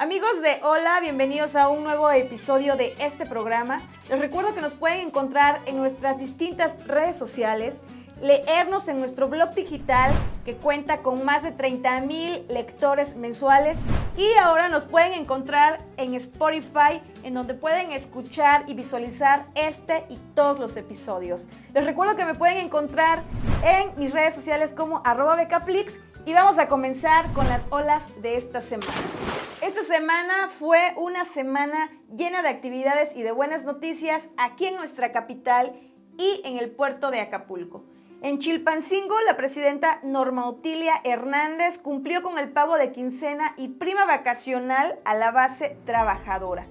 Amigos de Hola, bienvenidos a un nuevo episodio de este programa. Les recuerdo que nos pueden encontrar en nuestras distintas redes sociales, leernos en nuestro blog digital que cuenta con más de 30 mil lectores mensuales y ahora nos pueden encontrar en Spotify en donde pueden escuchar y visualizar este y todos los episodios. Les recuerdo que me pueden encontrar en mis redes sociales como arroba becaflix y vamos a comenzar con las olas de esta semana. Esta semana fue una semana llena de actividades y de buenas noticias aquí en nuestra capital y en el puerto de Acapulco. En Chilpancingo, la presidenta Norma Otilia Hernández cumplió con el pago de quincena y prima vacacional a la base trabajadora.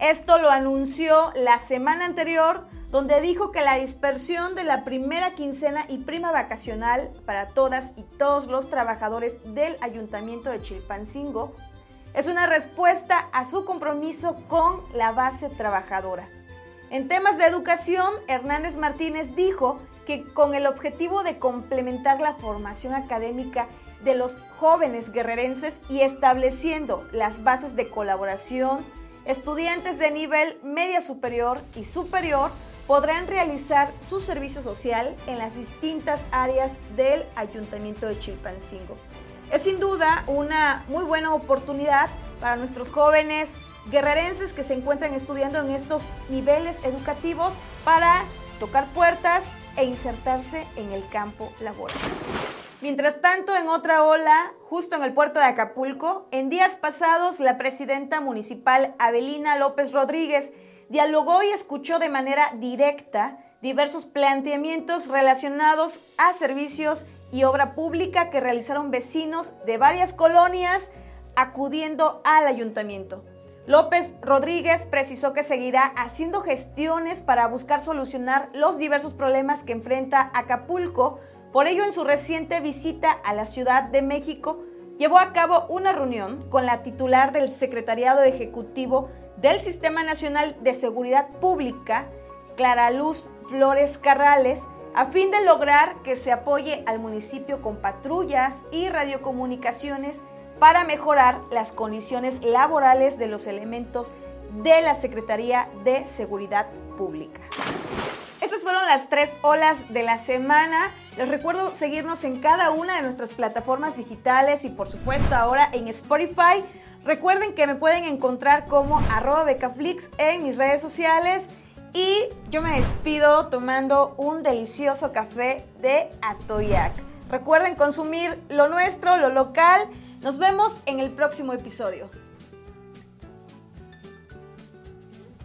Esto lo anunció la semana anterior, donde dijo que la dispersión de la primera quincena y prima vacacional para todas y todos los trabajadores del Ayuntamiento de Chilpancingo es una respuesta a su compromiso con la base trabajadora. En temas de educación, Hernández Martínez dijo que con el objetivo de complementar la formación académica de los jóvenes guerrerenses y estableciendo las bases de colaboración, estudiantes de nivel media superior y superior podrán realizar su servicio social en las distintas áreas del Ayuntamiento de Chilpancingo. Es sin duda una muy buena oportunidad para nuestros jóvenes guerrerenses que se encuentran estudiando en estos niveles educativos para tocar puertas e insertarse en el campo laboral. Mientras tanto, en otra ola, justo en el puerto de Acapulco, en días pasados la presidenta municipal Abelina López Rodríguez dialogó y escuchó de manera directa diversos planteamientos relacionados a servicios y obra pública que realizaron vecinos de varias colonias acudiendo al ayuntamiento. López Rodríguez precisó que seguirá haciendo gestiones para buscar solucionar los diversos problemas que enfrenta Acapulco. Por ello, en su reciente visita a la Ciudad de México, llevó a cabo una reunión con la titular del Secretariado Ejecutivo del Sistema Nacional de Seguridad Pública, Clara Luz Flores Carrales, a fin de lograr que se apoye al municipio con patrullas y radiocomunicaciones para mejorar las condiciones laborales de los elementos de la Secretaría de Seguridad Pública. Estas fueron las tres olas de la semana. Les recuerdo seguirnos en cada una de nuestras plataformas digitales y por supuesto ahora en Spotify. Recuerden que me pueden encontrar como arroba becaflix en mis redes sociales y yo me despido tomando un delicioso café de Atoyac. Recuerden consumir lo nuestro, lo local. Nos vemos en el próximo episodio.